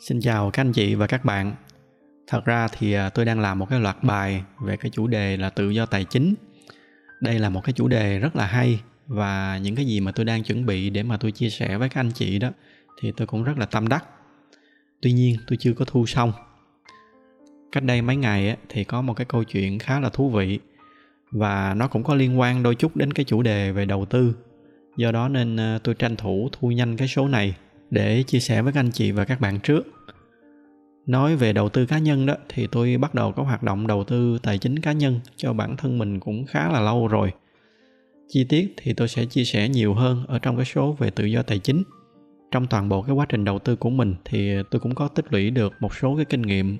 Xin chào các anh chị và các bạn. Thật ra thì à, tôi đang làm một cái loạt bài về cái chủ đề là tự do tài chính. Đây là một cái chủ đề rất là hay và những cái gì mà tôi đang chuẩn bị để mà tôi chia sẻ với các anh chị đó thì tôi cũng rất là tâm đắc. Tuy nhiên, tôi chưa có thu xong. Cách đây mấy ngày thì có một cái câu chuyện khá là thú vị và nó cũng có liên quan đôi chút đến cái chủ đề về đầu tư. Do đó nên à, tôi tranh thủ thu nhanh cái số này để chia sẻ với các anh chị và các bạn trước. Nói về đầu tư cá nhân đó, thì tôi bắt đầu có hoạt động đầu tư tài chính cá nhân, cho bản thân mình cũng khá là lâu rồi. Chi tiết thì tôi sẽ chia sẻ nhiều hơn ở trong cái số về tự do tài chính. Trong toàn bộ cái quá trình đầu tư của mình thì tôi cũng có tích lũy được một số cái kinh nghiệm.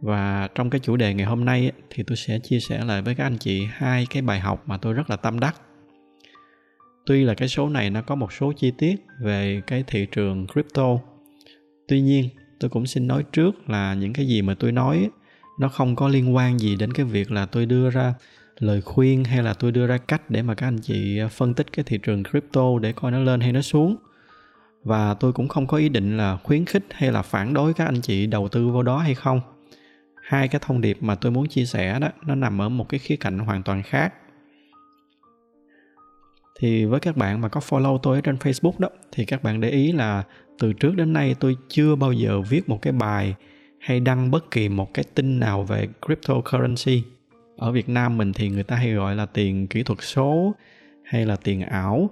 Và trong cái chủ đề ngày hôm nay thì tôi sẽ chia sẻ lại với các anh chị hai cái bài học mà tôi rất là tâm đắc tuy là cái số này nó có một số chi tiết về cái thị trường crypto, tuy nhiên tôi cũng xin nói trước là những cái gì mà tôi nói nó không có liên quan gì đến cái việc là tôi đưa ra lời khuyên hay là tôi đưa ra cách để mà các anh chị phân tích cái thị trường crypto để coi nó lên hay nó xuống. Và tôi cũng không có ý định là khuyến khích hay là phản đối các anh chị đầu tư vào đó hay không. Hai cái thông điệp mà tôi muốn chia sẻ đó, nó nằm ở một cái khía cạnh hoàn toàn khác thì với các bạn mà có follow tôi ở trên Facebook đó, thì các bạn để ý là từ trước đến nay tôi chưa bao giờ viết một cái bài hay đăng bất kỳ một cái tin nào về cryptocurrency. Ở Việt Nam mình thì người ta hay gọi là tiền kỹ thuật số hay là tiền ảo.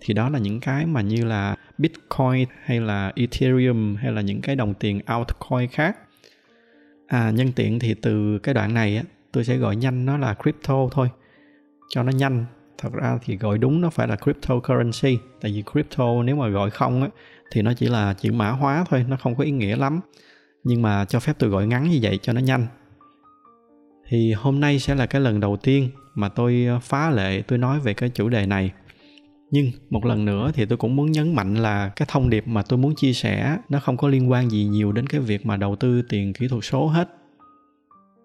Thì đó là những cái mà như là Bitcoin hay là Ethereum hay là những cái đồng tiền altcoin khác. À nhân tiện thì từ cái đoạn này á, tôi sẽ gọi nhanh nó là crypto thôi, cho nó nhanh thật ra thì gọi đúng nó phải là cryptocurrency. Tại vì crypto nếu mà gọi không á, thì nó chỉ là chữ mã hóa thôi, nó không có ý nghĩa lắm. Nhưng mà cho phép tôi gọi ngắn như vậy cho nó nhanh. Thì hôm nay sẽ là cái lần đầu tiên mà tôi ờ, phá lệ, tôi nói về cái chủ đề này. Nhưng một lần nữa thì tôi cũng muốn nhấn mạnh là cái thông điệp mà tôi muốn chia sẻ nó không có liên quan gì nhiều đến cái việc mà đầu tư tiền kỹ thuật số hết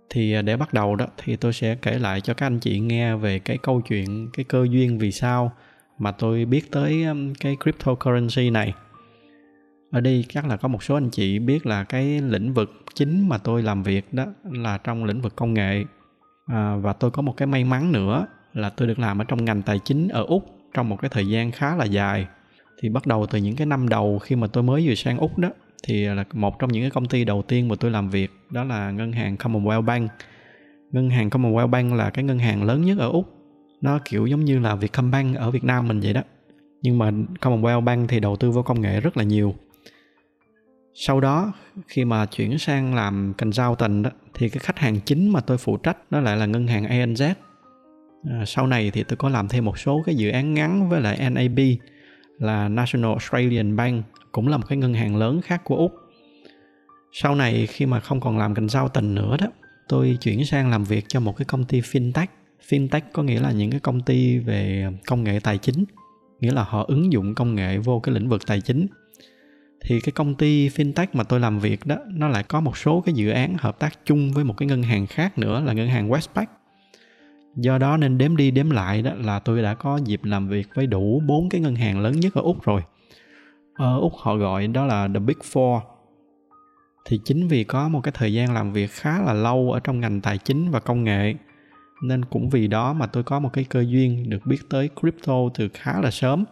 thì à, để bắt đầu đó thì tôi sẽ kể lại cho các anh chị nghe về cái câu chuyện cái cơ duyên vì sao mà tôi biết tới cái cryptocurrency này. Ở đây chắc là có một số anh chị biết là cái lĩnh vực chính mà tôi làm việc đó là trong lĩnh vực công nghệ. À, và tôi có một cái may mắn nữa là tôi được làm ở trong ngành tài chính ở úc trong một cái thời gian khá là dài. Thì bắt đầu từ những cái năm đầu khi mà tôi mới vừa sang úc đó thì là một trong những cái công ty đầu tiên mà tôi làm việc đó là ngân hàng Commonwealth Bank. Ngân hàng Commonwealth Bank là cái ngân hàng lớn nhất ở úc. Nó kiểu giống như là Vietcombank ở Việt Nam mình vậy đó. Nhưng mà Commonwealth Bank thì đầu tư vào công nghệ rất là nhiều. Sau đó khi mà chuyển sang làm consultant đó thì cái khách hàng chính mà tôi phụ trách đó lại là ngân hàng ANZ à, sau này thì tôi có làm thêm một số cái dự án ngắn với lại NAB là National Australian Bank cũng là một cái ngân hàng lớn khác của úc. Sau này khi mà không còn làm consultant nữa đó, tôi chuyển sang làm việc cho một cái công ty fintech. Fintech có nghĩa là những cái công ty về công nghệ tài chính, nghĩa là họ ứng dụng công nghệ vô cái lĩnh vực tài chính. Thì cái công ty fintech mà tôi làm việc đó, nó lại có một số cái dự án hợp tác chung với một cái ngân hàng khác nữa là ngân hàng Westpac. Do đó nên đếm đi đếm lại đó là tôi đã có dịp làm việc với đủ bốn cái ngân hàng lớn nhất ở úc rồi ở úc họ gọi đó là the big four. Thì chính vì có một cái thời gian làm việc khá là lâu ở trong ngành tài chính và công nghệ nên cũng vì đó mà tôi có một cái cơ duyên được biết tới crypto từ khá là sớm.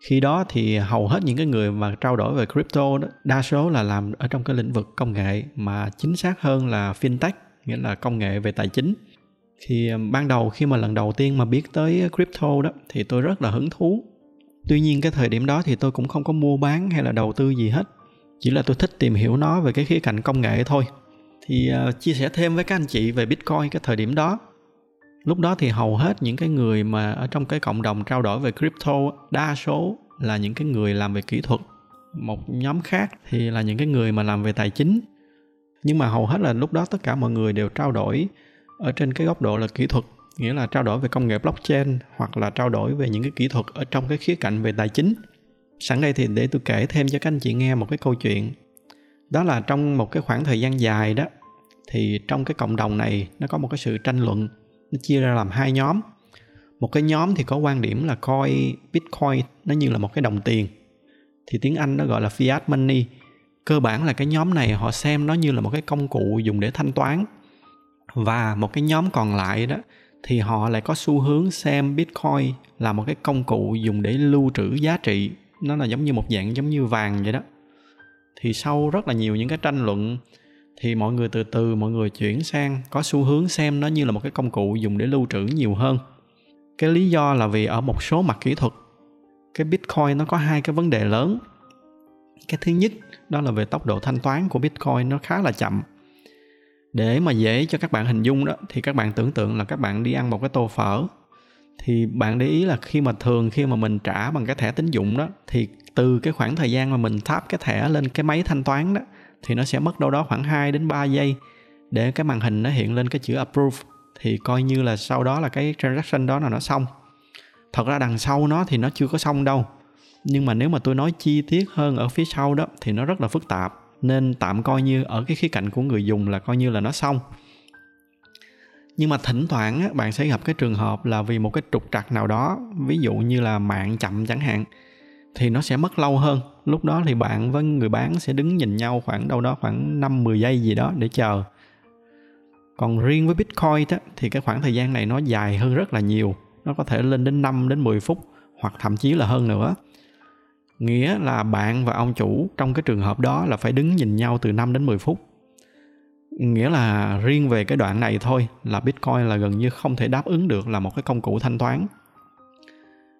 Khi đó thì hầu hết những cái người mà trao đổi về crypto đó, đa số là làm ở trong cái lĩnh vực công nghệ mà chính xác hơn là fintech nghĩa là công nghệ về tài chính. Thì ban đầu khi mà lần đầu tiên mà biết tới crypto đó thì tôi rất là hứng thú tuy nhiên cái thời điểm đó thì tôi cũng không có mua bán hay là đầu tư gì hết. Chỉ là tôi thích tìm hiểu nó về cái khía cạnh công nghệ thôi. Thì uh, chia sẻ thêm với các anh chị về bitcoin cái thời điểm đó. Lúc đó thì hầu hết những cái người mà ở trong cái cộng đồng trao đổi về crypto đa số là những cái người làm về kỹ thuật. Một nhóm khác thì là những cái người mà làm về tài chính. Nhưng mà hầu hết là lúc đó tất cả mọi người đều trao đổi ở trên cái góc độ là kỹ thuật nghĩa là trao đổi về công nghệ blockchain hoặc là trao đổi về những cái kỹ thuật ở trong cái khía cạnh về tài chính. Sẵn đây thì để tôi kể thêm cho các anh chị nghe một cái câu chuyện. Đó là trong một cái khoảng thời gian dài đó, thì trong cái cộng đồng này nó có một cái sự tranh luận, nó chia ra làm hai nhóm. Một cái nhóm thì có quan điểm là coi bitcoin nó như là một cái đồng tiền, thì tiếng anh nó gọi là fiat money. Cơ bản là cái nhóm này họ xem nó như là một cái công cụ dùng để thanh toán. Và một cái nhóm còn lại đó thì họ lại có xu hướng xem bitcoin là một cái công cụ dùng để lưu trữ giá trị. Nó là giống như một dạng giống như vàng vậy đó. Thì sau rất là nhiều những cái tranh luận, thì mọi người từ từ, mọi người chuyển sang, có xu hướng xem nó như là một cái công cụ dùng để lưu trữ nhiều hơn. Cái lý do là vì ở một số mặt kỹ thuật, cái bitcoin nó có hai cái vấn đề lớn. Cái thứ nhất, đó là về tốc độ thanh toán của bitcoin nó khá là chậm để mà dễ cho các bạn hình dung đó, thì các bạn tưởng tượng là các bạn đi ăn một cái tô phở. Thì bạn để ý là khi mà thường khi mà mình trả bằng cái thẻ tín dụng đó, thì từ cái khoảng thời gian mà mình tháp cái thẻ lên cái máy thanh toán đó, thì nó sẽ mất đâu đó khoảng 2 đến 3 giây để cái màn hình nó hiện lên cái chữ approve. Thì coi như là sau đó là cái transaction đó là nó xong. Thật ra đằng sau nó thì nó chưa có xong đâu. Nhưng mà nếu mà tôi nói chi tiết hơn ở phía sau đó, thì nó rất là phức tạp nên tạm coi như ở cái khía cạnh của người dùng là coi như là nó xong. Nhưng mà thỉnh thoảng á, bạn sẽ gặp cái trường hợp là vì một cái trục trặc nào đó ví dụ như là mạng chậm chẳng hạn thì nó sẽ mất lâu hơn. Lúc đó thì bạn với người bán sẽ đứng nhìn nhau khoảng đâu đó khoảng 5 10 giây gì đó để chờ. Còn riêng với Bitcoin đó, thì cái khoảng thời gian này nó dài hơn rất là nhiều. Nó có thể lên đến 5 đến 10 phút hoặc thậm chí là hơn nữa nghĩa là bạn và ông chủ trong cái trường hợp đó là phải đứng nhìn nhau từ 5 đến 10 phút. Nghĩa là riêng về cái đoạn này thôi là bitcoin là gần như không thể đáp ứng được là một cái công cụ thanh toán.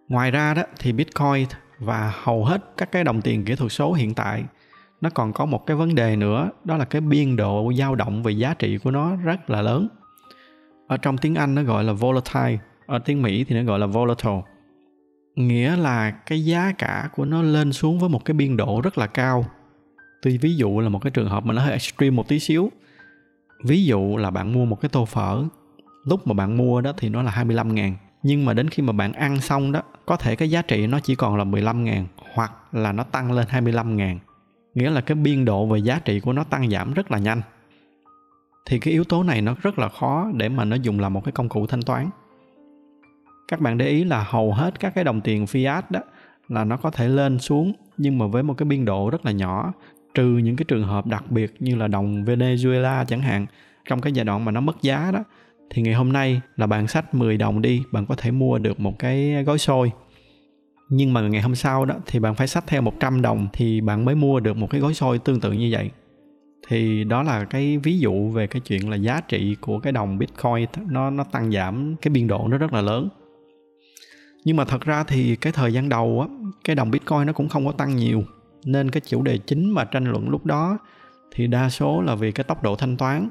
Ngoài ra đó thì bitcoin và hầu hết các cái đồng tiền kỹ thuật số hiện tại, nó còn có một cái vấn đề nữa, đó là cái biên độ dao động về giá trị của nó rất là lớn. Ở trong tiếng anh nó gọi là volatile, ở tiếng mỹ thì nó gọi là volatile nghĩa là cái giá cả của nó lên xuống với một cái biên độ rất là cao. Tuy ví dụ là một cái trường hợp mà nó hơi extreme một tí xíu. Ví dụ là bạn mua một cái tô phở, lúc mà bạn mua đó thì nó là 25 ngàn. Nhưng mà đến khi mà bạn ăn xong đó, có thể cái giá trị nó chỉ còn là 15 ngàn hoặc là nó tăng lên 25 ngàn. Nghĩa là cái biên độ về giá trị của nó tăng giảm rất là nhanh. Thì cái yếu tố này nó rất là khó để mà nó dùng làm một cái công cụ thanh toán các bạn để ý là hầu hết các cái đồng tiền fiat đó là nó có thể lên xuống, nhưng mà với một cái biên độ rất là nhỏ, trừ những cái trường hợp đặc biệt như là đồng Venezuela chẳng hạn. Trong cái giai đoạn mà nó mất giá đó, thì ngày hôm nay là bạn sách 10 đồng đi, bạn có thể mua được một cái gói xôi. Nhưng mà ngày hôm sau đó thì bạn phải sách theo 100 đồng thì bạn mới mua được một cái gói xôi tương tự như vậy. Thì đó là cái ví dụ về cái chuyện là giá trị của cái đồng bitcoin, nó nó tăng giảm cái biên độ nó rất là lớn nhưng mà thật ra thì cái thời gian đầu á, cái đồng bitcoin nó cũng không có tăng nhiều. Nên cái chủ đề chính mà tranh luận lúc đó thì đa số là vì cái tốc độ thanh toán.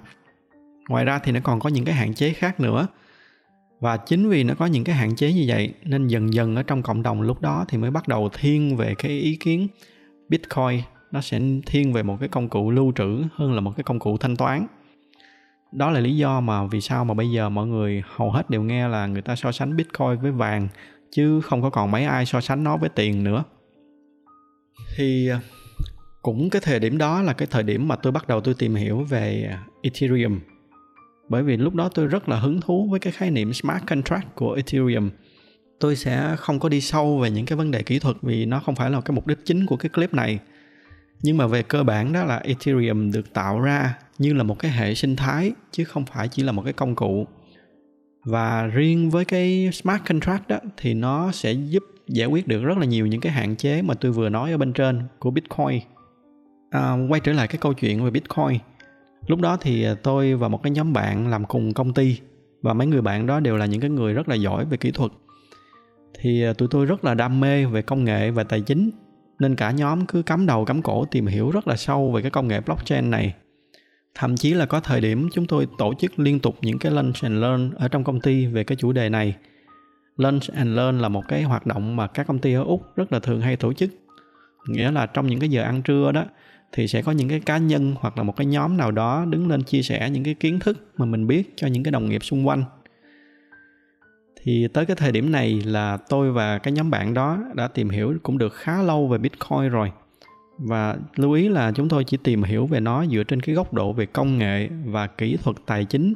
Ngoài ra thì nó còn có những cái hạn chế khác nữa. Và chính vì nó có những cái hạn chế như vậy, nên dần dần ở trong cộng đồng lúc đó thì mới bắt đầu thiên về cái ý kiến bitcoin. Nó sẽ thiên về một cái công cụ lưu trữ hơn là một cái công cụ thanh toán. Đó là lý do mà vì sao mà bây giờ mọi người hầu hết đều nghe là người ta so sánh bitcoin với vàng chứ không có còn mấy ai so sánh nó với tiền nữa. Thì à, cũng cái thời điểm đó là cái thời điểm mà tôi bắt đầu tôi tìm hiểu về ethereum. Bởi vì lúc đó tôi rất là hứng thú với cái khái niệm smart contract của ethereum. Tôi sẽ không có đi sâu về những cái vấn đề kỹ thuật vì nó không phải là cái mục đích chính của cái clip này. Nhưng mà về cơ bản đó là ethereum được tạo ra như là một cái hệ sinh thái, chứ không phải chỉ là một cái công cụ và riêng với cái smart contract đó thì nó sẽ giúp giải quyết được rất là nhiều những cái hạn chế mà tôi vừa nói ở bên trên của bitcoin. À, quay trở lại cái câu chuyện về bitcoin. Lúc đó thì tôi và một cái nhóm bạn làm cùng công ty và mấy người bạn đó đều là những cái người rất là giỏi về kỹ thuật. Thì à, tụi tôi rất là đam mê về công nghệ và tài chính nên cả nhóm cứ cắm đầu cắm cổ tìm hiểu rất là sâu về cái công nghệ blockchain này thậm chí là có thời điểm chúng tôi tổ chức liên tục những cái lunch and learn ở trong công ty về cái chủ đề này. Lunch and learn là một cái hoạt động mà các công ty ở úc rất là thường hay tổ chức. Nghĩa là trong những cái giờ ăn trưa đó, thì sẽ có những cái cá nhân hoặc là một cái nhóm nào đó đứng lên chia sẻ những cái kiến thức mà mình biết cho những cái đồng nghiệp xung quanh. Thì tới cái thời điểm này là tôi và cái nhóm bạn đó đã tìm hiểu cũng được khá lâu về bitcoin rồi và lưu ý là chúng tôi chỉ tìm hiểu về nó dựa trên cái góc độ về công nghệ và kỹ thuật tài chính,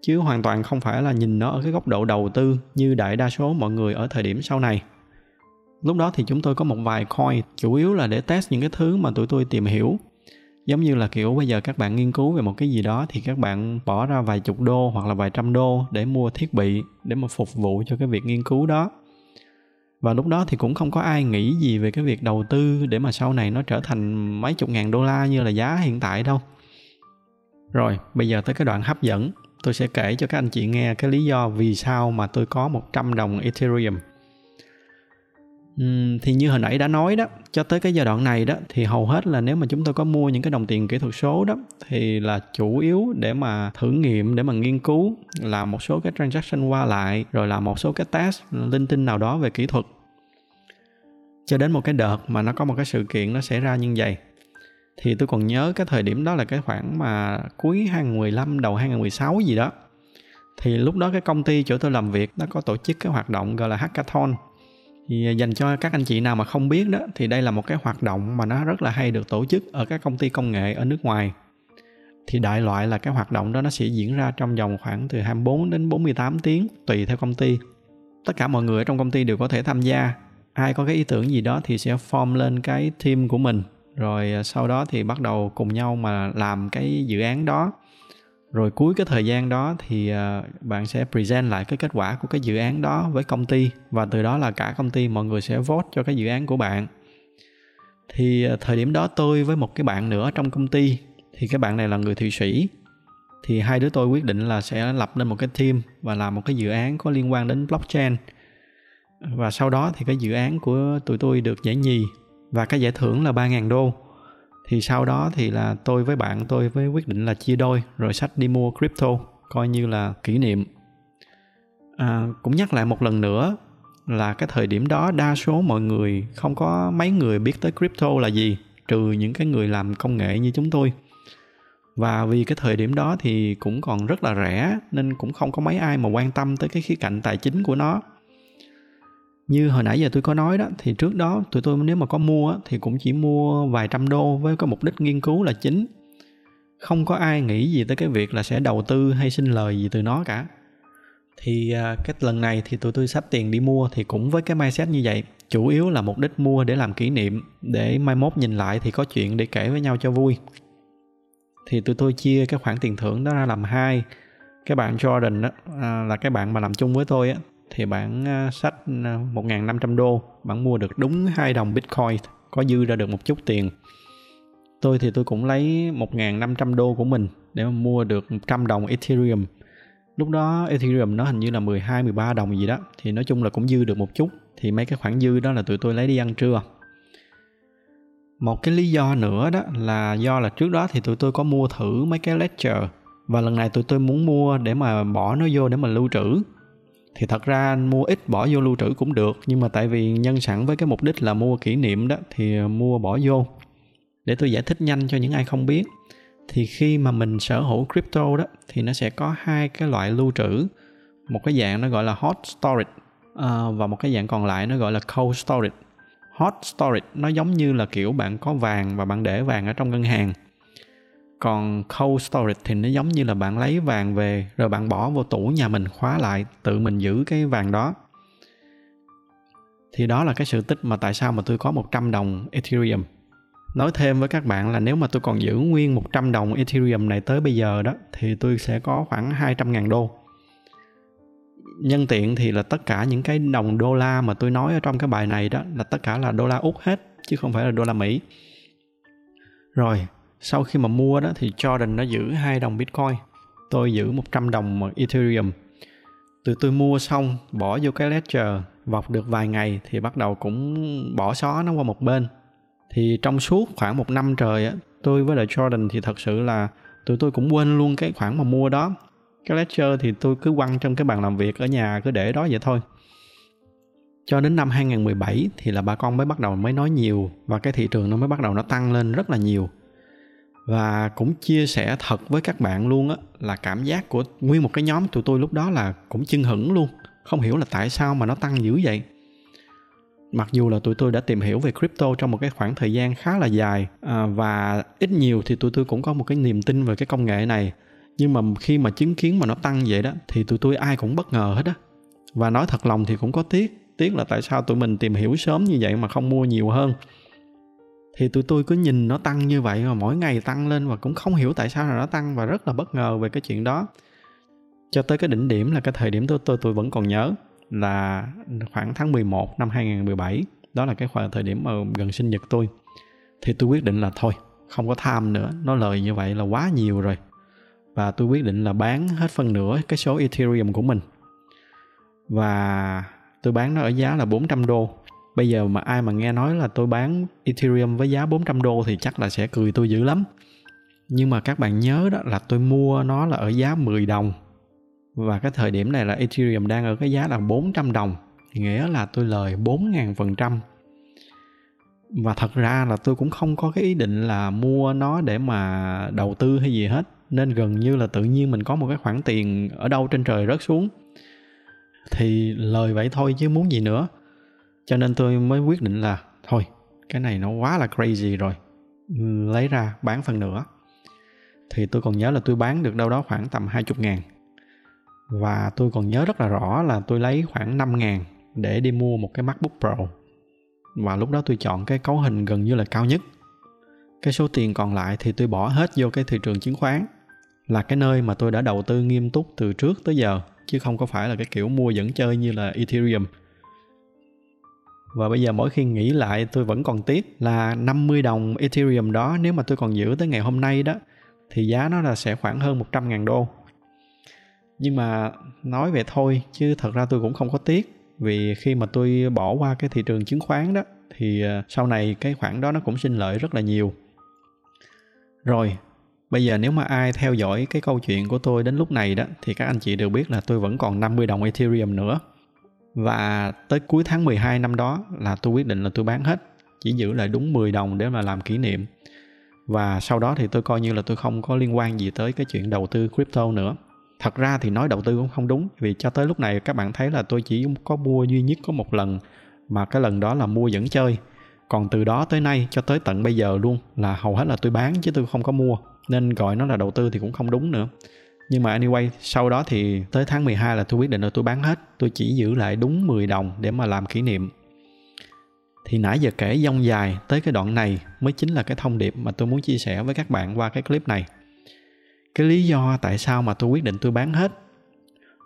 chứ hoàn toàn không phải là nhìn nó ở cái góc độ đầu tư như đại đa số mọi người ở thời điểm sau này. Lúc đó thì chúng tôi có một vài coin, chủ yếu là để test những cái thứ mà tụi tôi tìm hiểu. Giống như là kiểu bây giờ các bạn nghiên cứu về một cái gì đó thì các bạn bỏ ra vài chục đô hoặc là vài trăm đô để mua thiết bị để mà phục vụ cho cái việc nghiên cứu đó và lúc đó thì cũng không có ai nghĩ gì về cái việc đầu tư để mà sau này nó trở thành mấy chục ngàn đô la như là giá hiện tại đâu. Rồi, bây giờ tới cái đoạn hấp dẫn. Tôi sẽ kể cho các anh chị nghe cái lý do vì sao mà tôi có 100 đồng Ethereum thì như hồi nãy đã nói đó, cho tới cái giai đoạn này đó, thì hầu hết là nếu mà chúng tôi có mua những cái đồng tiền kỹ thuật số đó, thì là chủ yếu để mà thử nghiệm, để mà nghiên cứu làm một số cái transaction qua lại, rồi làm một số cái test linh tinh nào đó về kỹ thuật. Cho đến một cái đợt mà nó có một cái sự kiện nó xảy ra như vậy, thì tôi còn nhớ cái thời điểm đó là cái khoảng mà cuối 2015 đầu 2016 gì đó, thì lúc đó cái công ty chỗ tôi làm việc nó có tổ chức cái hoạt động gọi là hackathon thì à, dành cho các anh chị nào mà không biết đó, thì đây là một cái hoạt động mà nó rất là hay được tổ chức ở các công ty công nghệ ở nước ngoài. Thì đại loại là cái hoạt động đó nó sẽ diễn ra trong vòng khoảng từ 24 đến 48 tiếng, tùy theo công ty. Tất cả mọi người ở trong công ty đều có thể tham gia. Ai có cái ý tưởng gì đó thì sẽ form lên cái team của mình. Rồi à, sau đó thì bắt đầu cùng nhau mà làm cái dự án đó rồi cuối cái thời gian đó thì ờ, bạn sẽ present lại cái kết quả của cái dự án đó với công ty, và từ đó là cả công ty mọi người sẽ vote cho cái dự án của bạn. Thì ờ, thời điểm đó tôi với một cái bạn nữa trong công ty, thì cái bạn này là người thụy sĩ. Thì hai đứa tôi quyết định là sẽ lập lên một cái team và làm một cái dự án có liên quan đến blockchain. Và sau đó thì cái dự án của tụi tôi được giải nhì và cái giải thưởng là 3.000 đô thì sau đó thì là tôi với bạn tôi với quyết định là chia đôi rồi sách đi mua crypto coi như là kỷ niệm. À, cũng nhắc lại một lần nữa là cái thời điểm đó đa số mọi người không có mấy người biết tới crypto là gì trừ những cái người làm công nghệ như chúng tôi. Và vì cái thời điểm đó thì cũng còn rất là rẻ nên cũng không có mấy ai mà quan tâm tới cái khía cạnh tài chính của nó như hồi nãy giờ tôi có nói đó thì trước đó tụi tôi nếu mà có mua thì cũng chỉ mua vài trăm đô với cái mục đích nghiên cứu là chính. Không có ai nghĩ gì tới cái việc là sẽ đầu tư hay xin lời gì từ nó cả. Thì à, cái lần này thì tụi tôi sắp tiền đi mua thì cũng với cái mindset như vậy. Chủ yếu là mục đích mua để làm kỷ niệm để mai mốt nhìn lại thì có chuyện để kể với nhau cho vui. Thì tụi tôi chia cái khoản tiền thưởng đó ra làm hai. Cái bạn Jordan đó à, là cái bạn mà làm chung với tôi á thì bạn à, sách 1.500 à, đô. Bạn mua được đúng 2 đồng Bitcoin, có dư ra được một chút tiền. Tôi thì tôi cũng lấy 1.500 đô của mình để mà mua được 100 đồng Ethereum. Lúc đó Ethereum nó hình như là 12 13 đồng gì đó, thì nói chung là cũng dư được một chút. Thì mấy cái khoản dư đó là tụi tôi lấy đi ăn trưa. Một cái lý do nữa đó là do là trước đó thì tụi tôi có mua thử mấy cái ledger và lần này tụi tôi muốn mua để mà bỏ nó vô để mà lưu trữ thì thật ra mua ít bỏ vô lưu trữ cũng được nhưng mà tại vì nhân sẵn với cái mục đích là mua kỷ niệm đó thì ờ, mua bỏ vô. Để tôi giải thích nhanh cho những ai không biết thì khi mà mình sở hữu crypto đó thì nó sẽ có hai cái loại lưu trữ. Một cái dạng nó gọi là hot storage uh, và một cái dạng còn lại nó gọi là cold storage. Hot storage nó giống như là kiểu bạn có vàng và bạn để vàng ở trong ngân hàng còn cold storage thì nó giống như là bạn lấy vàng về, rồi bạn bỏ vô tủ nhà mình khóa lại, tự mình giữ cái vàng đó. Thì đó là cái sự tích mà tại sao mà tôi có 100 đồng Ethereum. Nói thêm với các bạn là nếu mà tôi còn giữ nguyên 100 đồng Ethereum này tới bây giờ đó, thì tôi sẽ có khoảng 200 ngàn đô. Nhân tiện thì là tất cả những cái đồng đô la mà tôi nói ở trong cái bài này đó, là tất cả là đô la úc hết, chứ không phải là đô la mỹ. Rồi sau khi mà mua đó thì Jordan nó giữ hai đồng Bitcoin. Tôi giữ 100 đồng Ethereum. Từ tôi mua xong, bỏ vô cái ledger, vọc được vài ngày thì bắt đầu cũng bỏ xó nó qua một bên. Thì trong suốt khoảng một năm trời á, tôi với lại Jordan thì thật sự là tụi tôi cũng quên luôn cái khoản mà mua đó. Cái ledger thì tôi cứ quăng trong cái bàn làm việc ở nhà, cứ để đó vậy thôi. Cho đến năm 2017 thì là bà con mới bắt đầu mới nói nhiều và cái thị trường nó mới bắt đầu nó tăng lên rất là nhiều và cũng chia sẻ thật với các bạn luôn á là cảm giác của nguyên một cái nhóm tụi tôi lúc đó là cũng chưng hửng luôn. Không hiểu là tại sao mà nó tăng dữ vậy. Mặc dù là tụi tôi đã tìm hiểu về crypto trong một cái khoảng thời gian khá là dài à, và ít nhiều thì tụi tôi cũng có một cái niềm tin về cái công nghệ này. Nhưng mà khi mà chứng kiến mà nó tăng vậy đó thì tụi tôi ai cũng bất ngờ hết á. Và nói thật lòng thì cũng có tiếc tiếc là tại sao tụi mình tìm hiểu sớm như vậy mà không mua nhiều hơn thì tụi tôi cứ nhìn nó tăng như vậy mà mỗi ngày tăng lên và cũng không hiểu tại sao là nó tăng và rất là bất ngờ về cái chuyện đó. Cho tới cái đỉnh điểm là cái thời điểm tôi tôi tôi vẫn còn nhớ là khoảng tháng 11 năm 2017 đó là cái khoảng thời điểm mà gần sinh nhật tôi. Thì tôi quyết định là thôi, không có tham nữa, nó lời như vậy là quá nhiều rồi. Và tôi quyết định là bán hết phần nửa cái số Ethereum của mình. Và tôi bán nó ở giá là 400 đô bây giờ mà ai mà nghe nói là tôi bán Ethereum với giá 400 đô thì chắc là sẽ cười tôi dữ lắm. Nhưng mà các bạn nhớ đó là tôi mua nó là ở giá 10 đồng. Và cái thời điểm này là Ethereum đang ở cái giá là 400 đồng. Nghĩa là tôi lời 4.000% và thật ra là tôi cũng không có cái ý định là mua nó để mà đầu tư hay gì hết. Nên gần như là tự nhiên mình có một cái khoản tiền ở đâu trên trời rớt xuống. Thì lời vậy thôi chứ muốn gì nữa cho nên tôi mới quyết định là, thôi, cái này nó quá là crazy rồi. Lấy ra bán phần nữa. Thì tôi còn nhớ là tôi bán được đâu đó khoảng tầm 20 ngàn. Và tôi còn nhớ rất là rõ là tôi lấy khoảng 5 ngàn để đi mua một cái MacBook Pro. Và lúc đó tôi chọn cái cấu hình gần như là cao nhất. Cái số tiền còn lại thì tôi bỏ hết vô cái thị trường chứng khoán. Là cái nơi mà tôi đã đầu tư nghiêm túc từ trước tới giờ, chứ không có phải là cái kiểu mua dẫn chơi như là Ethereum và bây giờ mỗi khi nghĩ lại, tôi vẫn còn tiếc là 50 đồng Ethereum đó nếu mà tôi còn giữ tới ngày hôm nay đó, thì giá nó là sẽ khoảng hơn 100 ngàn đô. Nhưng mà nói vậy thôi, chứ thật ra tôi cũng không có tiếc. Vì khi mà tôi bỏ qua cái thị trường chứng khoán đó, thì ờ, sau này cái khoản đó nó cũng sinh lợi rất là nhiều. Rồi, bây giờ nếu mà ai theo dõi cái câu chuyện của tôi đến lúc này đó, thì các anh chị đều biết là tôi vẫn còn 50 đồng Ethereum nữa và tới cuối tháng 12 năm đó là tôi quyết định là tôi bán hết, chỉ giữ lại đúng 10 đồng để mà làm kỷ niệm. Và sau đó thì tôi coi như là tôi không có liên quan gì tới cái chuyện đầu tư crypto nữa. Thật ra thì nói đầu tư cũng không đúng, vì cho tới lúc này các bạn thấy là tôi chỉ có mua duy nhất có một lần, mà cái lần đó là mua dẫn chơi. Còn từ đó tới nay cho tới tận bây giờ luôn là hầu hết là tôi bán chứ tôi không có mua, nên gọi nó là đầu tư thì cũng không đúng nữa nhưng mà anyway, sau đó thì tới tháng 12 là tôi quyết định là tôi bán hết. Tôi chỉ giữ lại đúng 10 đồng để mà làm kỷ niệm. Thì nãy giờ kể dông dài tới cái đoạn này mới chính là cái thông điệp mà tôi muốn chia sẻ với các bạn qua cái clip này. Cái lý do tại sao mà tôi quyết định tôi bán hết.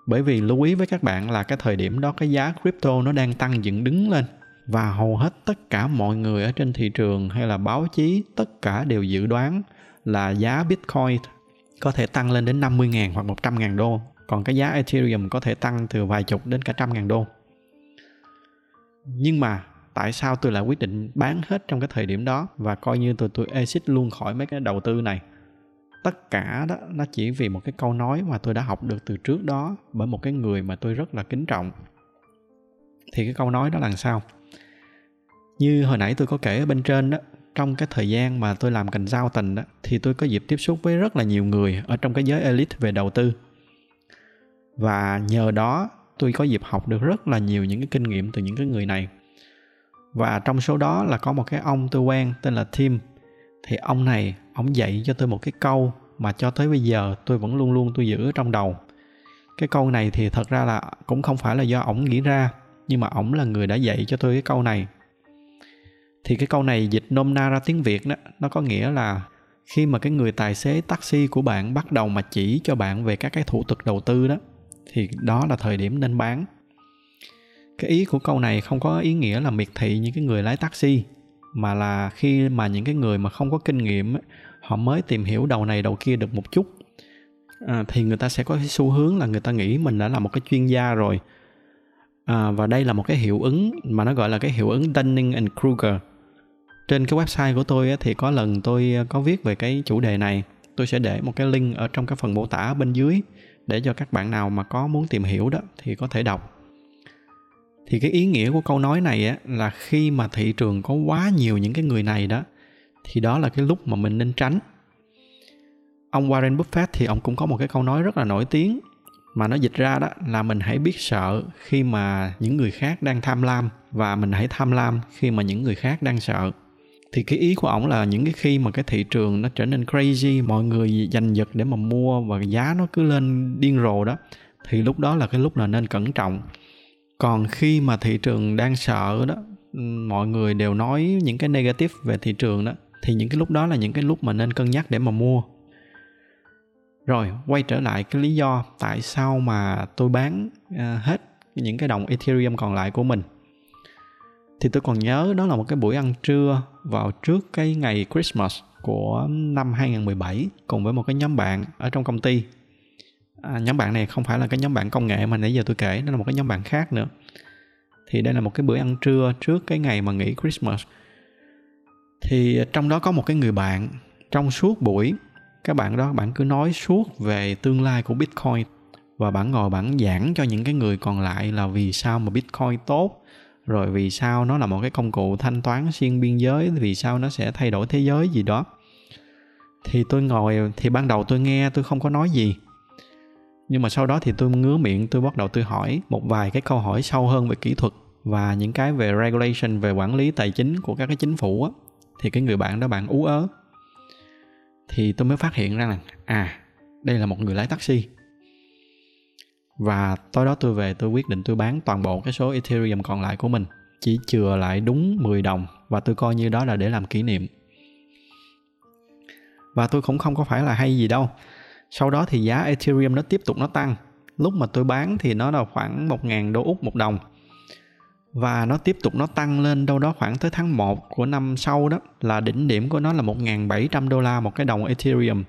Bởi vì lưu ý với các bạn là cái thời điểm đó cái giá crypto nó đang tăng dựng đứng lên. Và hầu hết tất cả mọi người ở trên thị trường hay là báo chí, tất cả đều dự đoán là giá Bitcoin có thể tăng lên đến 50.000 hoặc 100.000 đô. Còn cái giá Ethereum có thể tăng từ vài chục đến cả trăm ngàn đô. Nhưng mà tại sao tôi lại quyết định bán hết trong cái thời điểm đó và coi như tôi tôi exit luôn khỏi mấy cái đầu tư này? Tất cả đó, nó chỉ vì một cái câu nói mà tôi đã học được từ trước đó bởi một cái người mà tôi rất là kính trọng. Thì cái câu nói đó là sao? Như hồi nãy tôi có kể ở bên trên đó trong cái thời gian mà tôi làm cành giao tình đó thì tôi có dịp tiếp xúc với rất là nhiều người ở trong cái giới elite về đầu tư. Và nhờ đó, tôi có dịp học được rất là nhiều những cái kinh nghiệm từ những cái người này. Và trong số đó là có một cái ông tôi quen tên là Tim. Thì ông này, ông dạy cho tôi một cái câu mà cho tới bây giờ tôi vẫn luôn luôn tôi giữ ở trong đầu. Cái câu này thì thật ra là cũng không phải là do ổng nghĩ ra, nhưng mà ổng là người đã dạy cho tôi cái câu này thì cái câu này dịch nôm na ra tiếng việt đó nó có nghĩa là khi mà cái người tài xế taxi của bạn bắt đầu mà chỉ cho bạn về các cái thủ tục đầu tư đó thì đó là thời điểm nên bán. Cái ý của câu này không có ý nghĩa là miệt thị những cái người lái taxi mà là khi mà những cái người mà không có kinh nghiệm họ mới tìm hiểu đầu này đầu kia được một chút. À, thì người ta sẽ có cái xu hướng là người ta nghĩ mình đã là một cái chuyên gia rồi. À, và đây là một cái hiệu ứng mà nó gọi là cái hiệu ứng Dunning and Kruger trên cái website của tôi thì có lần tôi ờ, có viết về cái chủ đề này. Tôi sẽ để một cái link ở trong cái phần mô tả bên dưới để cho các bạn nào mà có muốn tìm hiểu đó thì có thể đọc. Thì cái ý nghĩa của câu nói này á, là khi mà thị trường có quá nhiều những cái người này đó, thì đó là cái lúc mà mình nên tránh. Ông Warren Buffett thì ông cũng có một cái câu nói rất là nổi tiếng mà nó dịch ra đó là mình hãy biết sợ khi mà những người khác đang tham lam và mình hãy tham lam khi mà những người khác đang sợ thì cái ý của ổng là những cái khi mà cái thị trường nó trở nên crazy mọi người giành giật để mà mua và giá nó cứ lên điên rồ đó thì lúc đó là cái lúc là nên cẩn trọng. Còn khi mà thị trường đang sợ đó mọi người đều nói những cái negative về thị trường đó thì những cái lúc đó là những cái lúc mà nên cân nhắc để mà mua. Rồi quay trở lại cái lý do tại sao mà tôi bán uh, hết những cái đồng ethereum còn lại của mình thì tôi còn nhớ đó là một cái buổi ăn trưa vào trước cái ngày Christmas của năm 2017 cùng với một cái nhóm bạn ở trong công ty. À, nhóm bạn này không phải là cái nhóm bạn công nghệ mà nãy giờ tôi kể, nó là một cái nhóm bạn khác nữa. Thì đây là một cái bữa ăn trưa trước cái ngày mà nghỉ Christmas. Thì trong đó có một cái người bạn trong suốt buổi các bạn đó bạn cứ nói suốt về tương lai của Bitcoin và bạn ngồi bạn giảng cho những cái người còn lại là vì sao mà Bitcoin tốt rồi vì sao nó là một cái công cụ thanh toán xuyên biên giới, vì sao nó sẽ thay đổi thế giới gì đó? Thì tôi ngồi, thì ban đầu tôi nghe, tôi không có nói gì. Nhưng mà sau đó thì tôi ngứa miệng, tôi bắt đầu tôi hỏi một vài cái câu hỏi sâu hơn về kỹ thuật và những cái về regulation, về quản lý tài chính của các cái chính phủ á. Thì cái người bạn đó bạn ú ớ. Thì tôi mới phát hiện ra là à đây là một người lái taxi và tối đó tôi về, tôi quyết định tôi bán toàn bộ cái số Ethereum còn lại của mình. Chỉ chừa lại đúng 10 đồng và tôi coi như đó là để làm kỷ niệm. Và tôi cũng không có phải là hay gì đâu. Sau đó thì giá Ethereum nó tiếp tục nó tăng. Lúc mà tôi bán thì nó là khoảng 1.000 đô Úc một đồng. Và nó tiếp tục nó tăng lên đâu đó khoảng tới tháng 1 của năm sau đó, là đỉnh điểm của nó là 1.700 đô la một cái đồng Ethereum.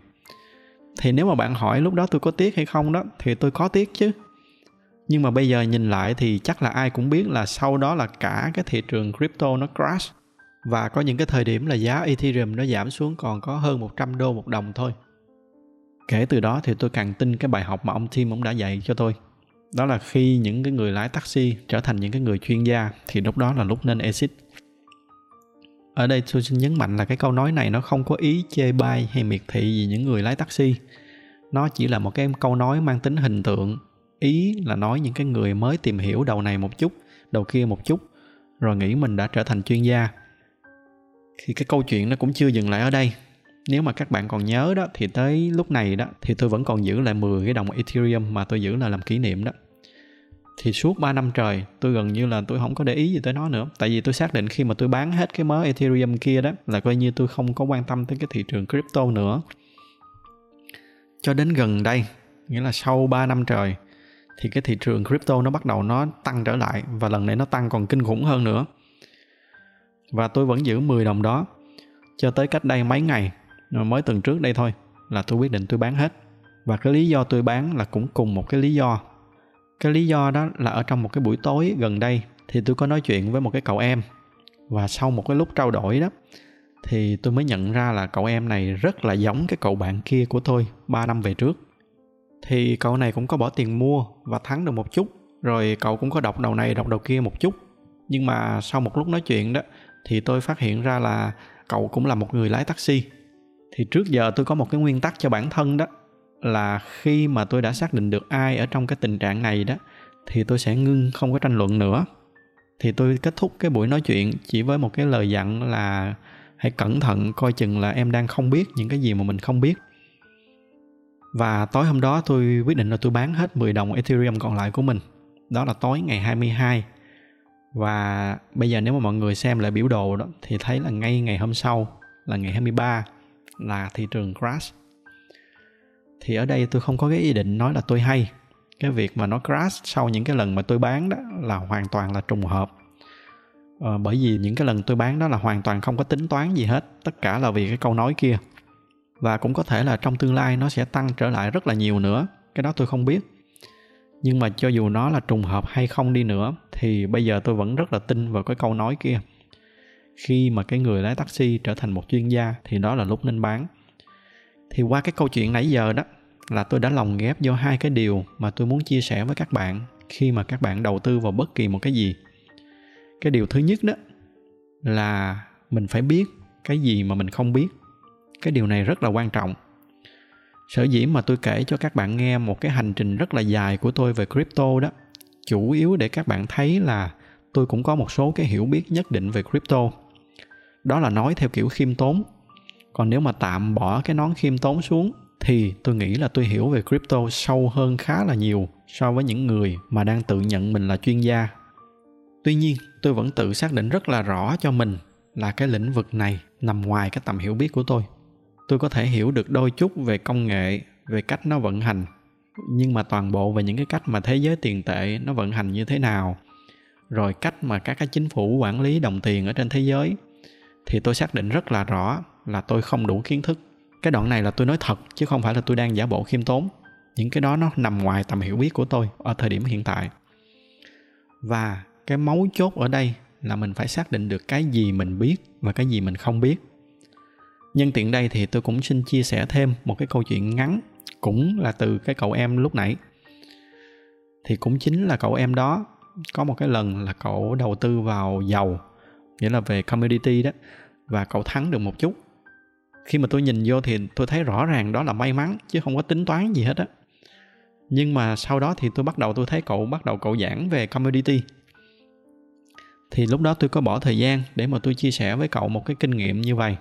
Thì nếu mà bạn hỏi lúc đó tôi có tiếc hay không đó, thì tôi có tiếc chứ nhưng mà bây giờ nhìn lại thì chắc là ai cũng biết là sau đó là cả cái thị trường crypto nó crash và có những cái thời điểm là giá Ethereum nó giảm xuống còn có hơn 100 đô một đồng thôi. Kể từ đó thì tôi càng tin cái bài học mà ông Tim ông đã dạy cho tôi. Đó là khi những cái người lái taxi trở thành những cái người chuyên gia thì lúc đó là lúc nên exit. Ở đây tôi xin nhấn mạnh là cái câu nói này nó không có ý chê bai hay miệt thị gì những người lái taxi. Nó chỉ là một cái câu nói mang tính hình tượng ý là nói những cái người mới tìm hiểu đầu này một chút, đầu kia một chút, rồi nghĩ mình đã trở thành chuyên gia. Thì cái câu chuyện nó cũng chưa dừng lại ở đây. Nếu mà các bạn còn nhớ đó, thì tới lúc này đó, thì tôi vẫn còn giữ lại 10 cái đồng Ethereum mà tôi giữ là làm kỷ niệm đó. Thì suốt 3 năm trời, tôi gần như là tôi không có để ý gì tới nó nữa. Tại vì tôi xác định khi mà tôi bán hết cái mớ Ethereum kia đó, là coi như tôi không có quan tâm tới cái thị trường crypto nữa. Cho đến gần đây, nghĩa là sau 3 năm trời thì cái thị trường crypto nó bắt đầu nó tăng trở lại và lần này nó tăng còn kinh khủng hơn nữa. Và tôi vẫn giữ 10 đồng đó cho tới cách đây mấy ngày, mới tuần trước đây thôi, là tôi quyết định tôi bán hết. Và cái lý do tôi bán là cũng cùng một cái lý do. Cái lý do đó là ở trong một cái buổi tối gần đây thì tôi có nói chuyện với một cái cậu em. Và sau một cái lúc trao đổi đó thì tôi mới nhận ra là cậu em này rất là giống cái cậu bạn kia của tôi 3 năm về trước thì cậu này cũng có bỏ tiền mua và thắng được một chút. Rồi cậu cũng có đọc đầu này, đọc đầu kia một chút. Nhưng mà sau một lúc nói chuyện đó, thì tôi phát hiện ra là cậu cũng là một người lái taxi. Thì trước giờ tôi có một cái nguyên tắc cho bản thân đó, là khi mà tôi đã xác định được ai ở trong cái tình trạng này đó, thì tôi sẽ ngưng, không có tranh luận nữa. Thì tôi kết thúc cái buổi nói chuyện chỉ với một cái lời dặn là hãy cẩn thận coi chừng là em đang không biết những cái gì mà mình không biết và tối hôm đó tôi quyết định là tôi bán hết 10 đồng Ethereum còn lại của mình. Đó là tối ngày 22. Và bây giờ nếu mà mọi người xem lại biểu đồ đó thì thấy là ngay ngày hôm sau là ngày 23 là thị trường crash. Thì ở đây tôi không có cái ý định nói là tôi hay. Cái việc mà nó crash sau những cái lần mà tôi bán đó là hoàn toàn là trùng hợp. Ờ, bởi vì những cái lần tôi bán đó là hoàn toàn không có tính toán gì hết. Tất cả là vì cái câu nói kia và cũng có thể là trong tương lai nó sẽ tăng trở lại rất là nhiều nữa. Cái đó tôi không biết. Nhưng mà cho dù nó là trùng hợp hay không đi nữa, thì bây giờ tôi vẫn rất là tin vào cái câu nói kia. Khi mà cái người lái taxi trở thành một chuyên gia, thì đó là lúc nên bán. Thì qua cái câu chuyện nãy giờ đó, là tôi đã lồng ghép vô hai cái điều mà tôi muốn chia sẻ với các bạn khi mà các bạn đầu tư vào bất kỳ một cái gì. Cái điều thứ nhất đó là mình phải biết cái gì mà mình không biết cái điều này rất là quan trọng. Sở dĩ mà tôi kể cho các bạn nghe một cái hành trình rất là dài của tôi về crypto đó, chủ yếu để các bạn thấy là tôi cũng có một số cái hiểu biết nhất định về crypto. Đó là nói theo kiểu khiêm tốn. Còn nếu mà tạm bỏ cái nón khiêm tốn xuống thì tôi nghĩ là tôi hiểu về crypto sâu hơn khá là nhiều so với những người mà đang tự nhận mình là chuyên gia. Tuy nhiên, tôi vẫn tự xác định rất là rõ cho mình là cái lĩnh vực này nằm ngoài cái tầm hiểu biết của tôi tôi có thể hiểu được đôi chút về công nghệ, về cách nó vận hành, nhưng mà toàn bộ về những cái cách mà thế giới tiền tệ nó vận hành như thế nào, rồi cách mà các cái chính phủ quản lý đồng tiền ở trên thế giới, thì tôi xác định rất là rõ là tôi không đủ kiến thức. Cái đoạn này là tôi nói thật, chứ không phải là tôi đang giả bộ khiêm tốn. Những cái đó nó nằm ngoài tầm hiểu biết của tôi ở thời điểm hiện tại. Và cái mấu chốt ở đây là mình phải xác định được cái gì mình biết và cái gì mình không biết nhân tiện đây thì tôi cũng xin chia sẻ thêm một cái câu chuyện ngắn cũng là từ cái cậu em lúc nãy. Thì cũng chính là cậu em đó có một cái lần là cậu đầu tư vào dầu, nghĩa là về commodity đó, và cậu thắng được một chút. Khi mà tôi nhìn vô thì tôi thấy rõ ràng đó là may mắn chứ không có tính toán gì hết á. Nhưng mà sau đó thì tôi bắt đầu tôi thấy cậu, bắt đầu cậu giảng về commodity. Thì lúc đó tôi có bỏ thời gian để mà tôi chia sẻ với cậu một cái kinh nghiệm như vậy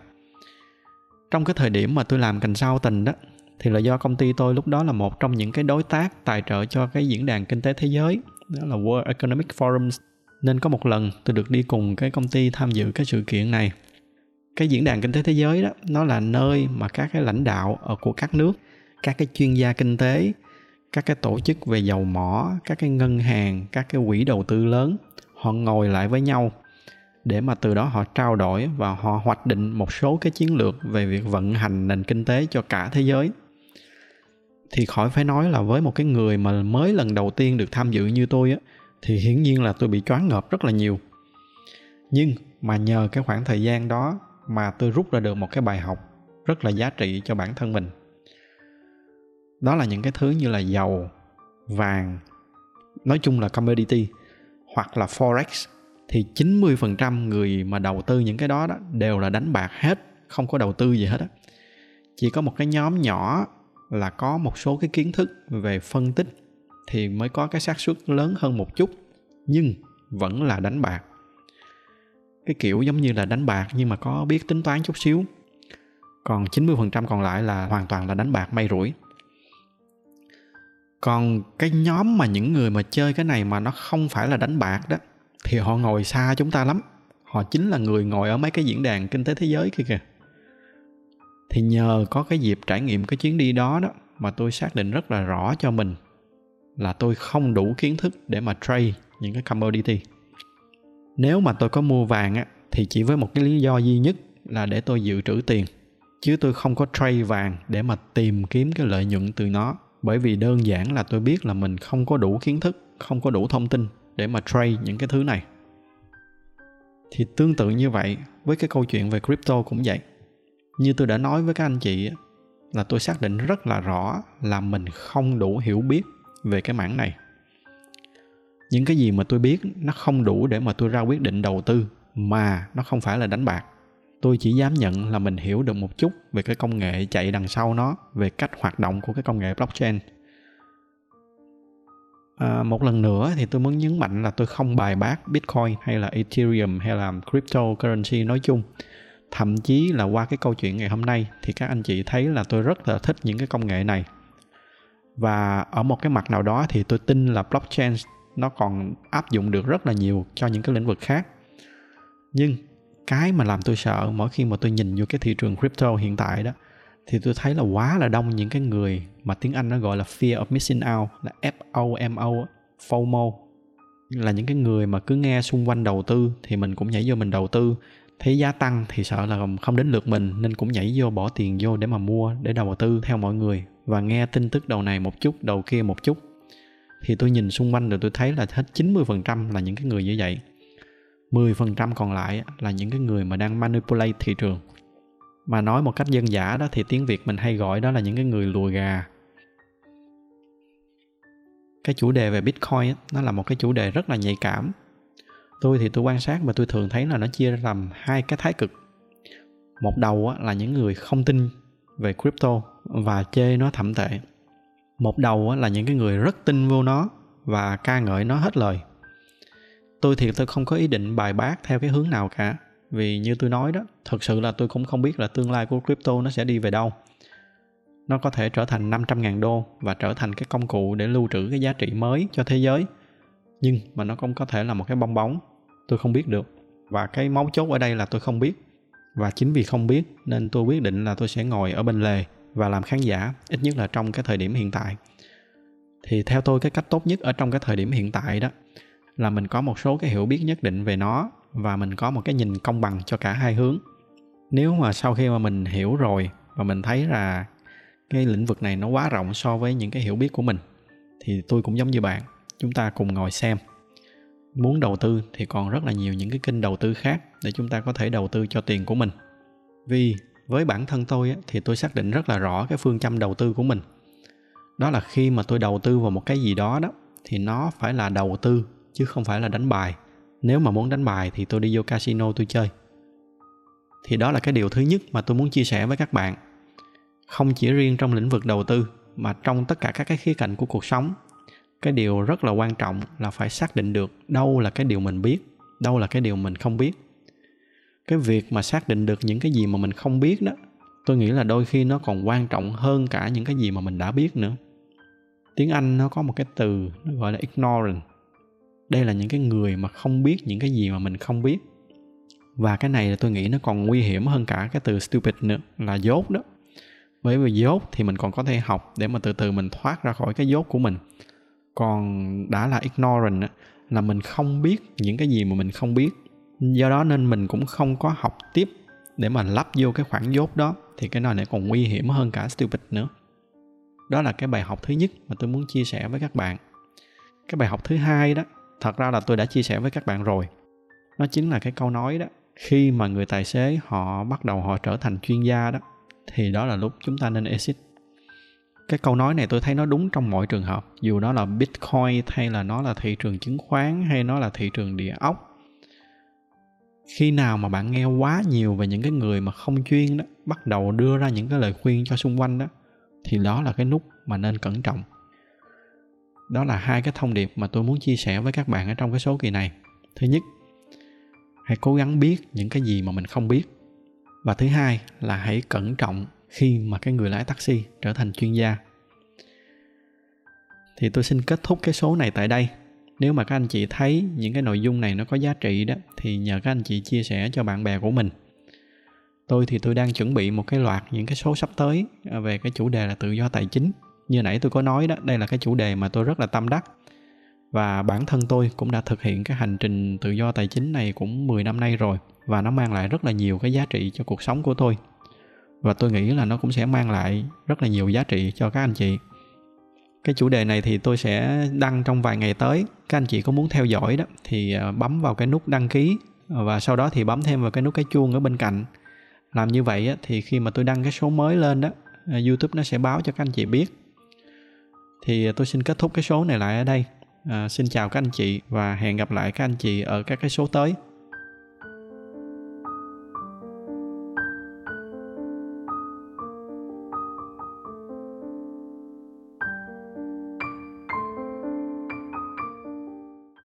trong cái thời điểm mà tôi làm cành sau tình đó, thì là do công ty tôi lúc đó là một trong những cái đối tác tài trợ cho cái diễn đàn kinh tế thế giới, đó là World Economic Forum. Nên có một lần tôi được đi cùng cái công ty tham dự cái sự kiện này. Cái diễn đàn kinh tế thế giới đó, nó là nơi mà các cái lãnh đạo ở của các nước, các cái chuyên gia kinh tế, các cái tổ chức về dầu mỏ, các cái ngân hàng, các cái quỹ đầu tư lớn, họ ngồi lại với nhau để mà từ đó họ trao đổi và họ hoạch định một số cái chiến lược về việc vận hành nền kinh tế cho cả thế giới. Thì khỏi phải nói là với một cái người mà mới lần đầu tiên được tham dự như tôi á, thì hiển nhiên là tôi bị choáng ngợp rất là nhiều. Nhưng mà nhờ cái khoảng thời gian đó mà tôi rút ra được một cái bài học rất là giá trị cho bản thân mình. Đó là những cái thứ như là dầu, vàng, nói chung là commodity hoặc là forex thì 90% người mà đầu tư những cái đó đó đều là đánh bạc hết, không có đầu tư gì hết á. Chỉ có một cái nhóm nhỏ là có một số cái kiến thức về phân tích thì mới có cái xác suất lớn hơn một chút, nhưng vẫn là đánh bạc. Cái kiểu giống như là đánh bạc nhưng mà có biết tính toán chút xíu. Còn 90% còn lại là hoàn toàn là đánh bạc may rủi còn cái nhóm mà những người mà chơi cái này mà nó không phải là đánh bạc đó thì họ ngồi xa chúng ta lắm. Họ chính là người ngồi ở mấy cái diễn đàn kinh tế thế giới kia kìa. Thì nhờ có cái dịp trải nghiệm cái chuyến đi đó đó mà tôi xác định rất là rõ cho mình là tôi không đủ kiến thức để mà trade những cái commodity. Nếu mà tôi có mua vàng á, thì chỉ với một cái lý do duy nhất là để tôi dự trữ tiền, chứ tôi không có trade vàng để mà tìm kiếm cái lợi nhuận từ nó. Bởi vì đơn giản là tôi biết là mình không có đủ kiến thức, không có đủ thông tin để mà trade những cái thứ này. Thì tương tự như vậy với cái câu chuyện về crypto cũng vậy. Như tôi đã nói với các anh chị là tôi xác định rất là rõ là mình không đủ hiểu biết về cái mảng này. Những cái gì mà tôi biết nó không đủ để mà tôi ra quyết định đầu tư, mà nó không phải là đánh bạc. Tôi chỉ dám nhận là mình hiểu được một chút về cái công nghệ chạy đằng sau nó, về cách hoạt động của cái công nghệ blockchain à, một lần nữa thì tôi muốn nhấn mạnh là tôi không bài bác bitcoin hay là ethereum hay là cryptocurrency nói chung. Thậm chí là qua cái câu chuyện ngày hôm nay thì các anh chị thấy là tôi rất là thích những cái công nghệ này. Và ở một cái mặt nào đó thì tôi tin là blockchain nó còn áp dụng được rất là nhiều cho những cái lĩnh vực khác. Nhưng cái mà làm tôi sợ mỗi khi mà tôi nhìn vô cái thị trường crypto hiện tại đó thì tôi thấy là quá là đông những cái người mà tiếng Anh nó gọi là fear of missing out, là FOMO FOMO. Là những cái người mà cứ nghe xung quanh đầu tư thì mình cũng nhảy vô mình đầu tư. Thấy giá tăng thì sợ là không đến lượt mình nên cũng nhảy vô bỏ tiền vô để mà mua, để đầu tư theo mọi người. Và nghe tin tức đầu này một chút, đầu kia một chút. Thì tôi nhìn xung quanh rồi tôi thấy là hết 90% là những cái người như vậy. 10% còn lại là những cái người mà đang manipulate thị trường mà nói một cách dân giả đó thì tiếng việt mình hay gọi đó là những cái người lùa gà. Cái chủ đề về bitcoin ấy, nó là một cái chủ đề rất là nhạy cảm. Tôi thì tôi quan sát và tôi thường thấy là nó chia ra làm hai cái thái cực. Một đầu là những người không tin về crypto và chê nó thậm tệ. Một đầu là những cái người rất tin vô nó và ca ngợi nó hết lời. Tôi thì tôi không có ý định bài bác theo cái hướng nào cả vì như tôi nói đó, thật sự là tôi cũng không biết là tương lai của crypto nó sẽ đi về đâu. Nó có thể trở thành 500.000 đô và trở thành cái công cụ để lưu trữ cái giá trị mới cho thế giới. Nhưng mà nó cũng có thể là một cái bong bóng, tôi không biết được. Và cái mấu chốt ở đây là tôi không biết. Và chính vì không biết nên tôi quyết định là tôi sẽ ngồi ở bên lề và làm khán giả, ít nhất là trong cái thời điểm hiện tại. Thì theo tôi, cái cách tốt nhất ở trong cái thời điểm hiện tại đó là mình có một số cái hiểu biết nhất định về nó và mình có một cái nhìn công bằng cho cả hai hướng. Nếu mà sau khi mà mình hiểu rồi và mình thấy là cái lĩnh vực này nó quá rộng so với những cái hiểu biết của mình, thì tôi cũng giống như bạn, chúng ta cùng ngồi xem. Muốn đầu tư thì còn rất là nhiều những cái kênh đầu tư khác để chúng ta có thể đầu tư cho tiền của mình. Vì với bản thân tôi thì tôi xác định rất là rõ cái phương châm đầu tư của mình. Đó là khi mà tôi đầu tư vào một cái gì đó đó, thì nó phải là đầu tư chứ không phải là đánh bài nếu mà muốn đánh bài thì tôi đi vô casino tôi chơi. Thì đó là cái điều thứ nhất mà tôi muốn chia sẻ với các bạn. Không chỉ riêng trong lĩnh vực đầu tư, mà trong tất cả các cái khía cạnh của cuộc sống, cái điều rất là quan trọng là phải xác định được đâu là cái điều mình biết, đâu là cái điều mình không biết. Cái việc mà xác định được những cái gì mà mình không biết đó, tôi nghĩ là đôi khi nó còn quan trọng hơn cả những cái gì mà mình đã biết nữa. Tiếng anh nó có một cái từ nó gọi là ignorant đây là những cái người mà không biết những cái gì mà mình không biết. Và cái này là tôi nghĩ nó còn nguy hiểm hơn cả cái từ stupid nữa, là dốt đó. Bởi vì dốt thì mình còn có thể học để mà từ từ mình thoát ra khỏi cái dốt của mình. Còn đã là ignorant là mình không biết những cái gì mà mình không biết. Do đó nên mình cũng không có học tiếp để mà lắp vô cái khoảng dốt đó, thì cái này lại còn nguy hiểm hơn cả stupid nữa. Đó là cái bài học thứ nhất mà tôi muốn chia sẻ với các bạn. Cái bài học thứ hai đó thật ra là tôi đã chia sẻ với các bạn rồi. Nó chính là cái câu nói đó, khi mà người tài xế họ bắt đầu họ trở thành chuyên gia đó, thì đó là lúc chúng ta nên exit. Cái câu nói này tôi thấy nó đúng trong mọi trường hợp, dù nó là bitcoin hay là nó là thị trường chứng khoán hay nó là thị trường địa ốc. Khi nào mà bạn nghe quá nhiều về những cái người mà không chuyên đó, bắt đầu đưa ra những cái lời khuyên cho xung quanh đó, thì đó là cái nút mà nên cẩn trọng đó là hai cái thông điệp mà tôi muốn chia sẻ với các bạn ở trong cái số kỳ này. Thứ nhất, hãy cố gắng biết những cái gì mà mình không biết. Và thứ hai là hãy cẩn trọng khi mà cái người lái taxi trở thành chuyên gia. Thì tôi xin kết thúc cái số này tại đây. Nếu mà các anh chị thấy những cái nội dung này nó có giá trị đó, thì nhờ các anh chị chia sẻ cho bạn bè của mình. Tôi thì tôi đang chuẩn bị một cái loạt những cái số sắp tới về cái chủ đề là tự do tài chính như nãy tôi có nói đó, đây là cái chủ đề mà tôi rất là tâm đắc. Và bản thân tôi cũng đã thực hiện cái hành trình tự do tài chính này cũng 10 năm nay rồi, và nó mang lại rất là nhiều cái giá trị cho cuộc sống của tôi. Và tôi nghĩ là nó cũng sẽ mang lại rất là nhiều giá trị cho các anh chị. Cái chủ đề này thì tôi sẽ đăng trong vài ngày tới. Các anh chị có muốn theo dõi đó thì ờ, bấm vào cái nút đăng ký, và sau đó thì bấm thêm vào cái nút cái chuông ở bên cạnh. Làm như vậy thì khi mà tôi đăng cái số mới lên đó ờ, youtube nó sẽ báo cho các anh chị biết thì tôi xin kết thúc cái số này lại ở đây. À, xin chào các anh chị và hẹn gặp lại các anh chị ở các cái số tới.